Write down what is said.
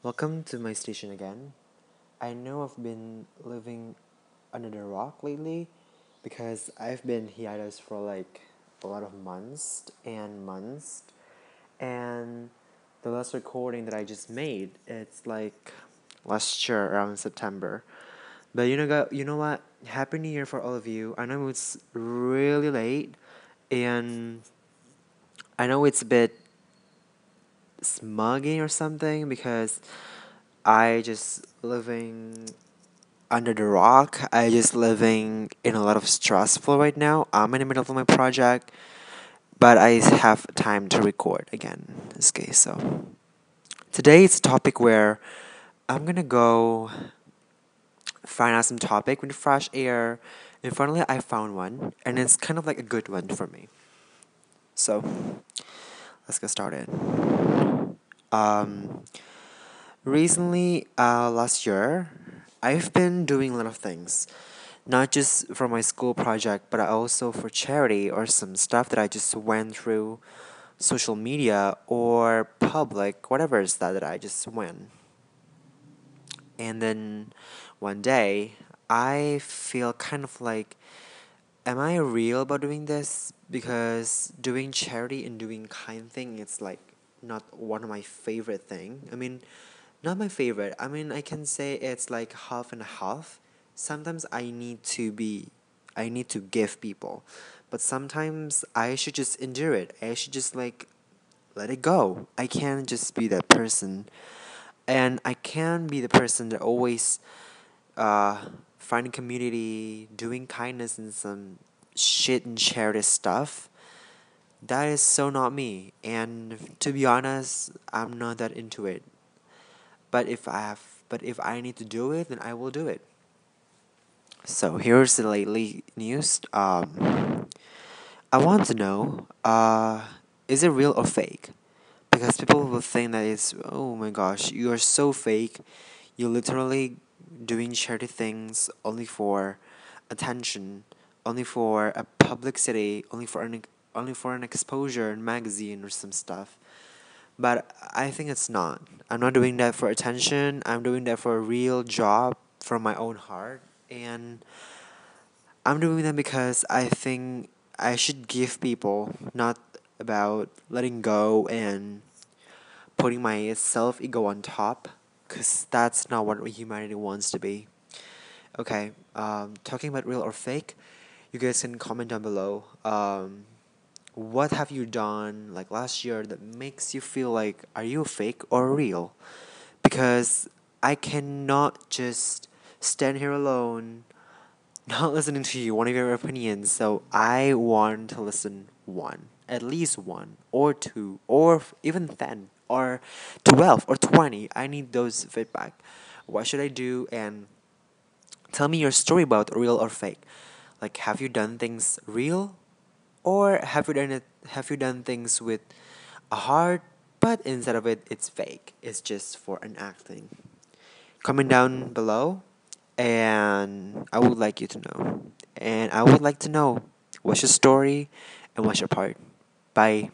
Welcome to my station again. I know I've been living under the rock lately because I've been hiatus for like a lot of months and months. And the last recording that I just made, it's like last year around September. But you know, you know what? Happy New Year for all of you. I know it's really late, and I know it's a bit smuggy or something because I just living under the rock. I just living in a lot of stressful right now. I'm in the middle of my project, but I have time to record again. case, so today it's a topic where I'm gonna go find out some topic with fresh air. And finally, I found one, and it's kind of like a good one for me. So let's get started. Um, recently, uh, last year, I've been doing a lot of things, not just for my school project, but also for charity or some stuff that I just went through social media or public, whatever it's that that I just went. And then one day, I feel kind of like, am I real about doing this? Because doing charity and doing kind thing, it's like not one of my favorite thing. I mean, not my favorite. I mean, I can say it's like half and half. Sometimes I need to be, I need to give people, but sometimes I should just endure it. I should just like let it go. I can't just be that person, and I can be the person that always, uh, finding community, doing kindness and some shit and charity stuff. That is so not me, and to be honest, I'm not that into it. But if I have, but if I need to do it, then I will do it. So here's the lately news. Um, I want to know, uh, is it real or fake? Because people will think that it's, oh my gosh, you are so fake. You're literally doing charity things only for attention, only for a publicity, only for an only for an exposure in magazine or some stuff. But I think it's not. I'm not doing that for attention. I'm doing that for a real job from my own heart. And I'm doing that because I think I should give people, not about letting go and putting my self ego on top, because that's not what humanity wants to be. Okay, um, talking about real or fake, you guys can comment down below. Um, what have you done like last year that makes you feel like are you fake or real? Because I cannot just stand here alone, not listening to you, one of your opinions. So I want to listen one, at least one, or two, or even ten, or twelve, or twenty. I need those feedback. What should I do? And tell me your story about real or fake. Like, have you done things real or have you done it have you done things with a heart but instead of it it's fake. It's just for an acting. Comment down below and I would like you to know. And I would like to know what's your story and what's your part. Bye.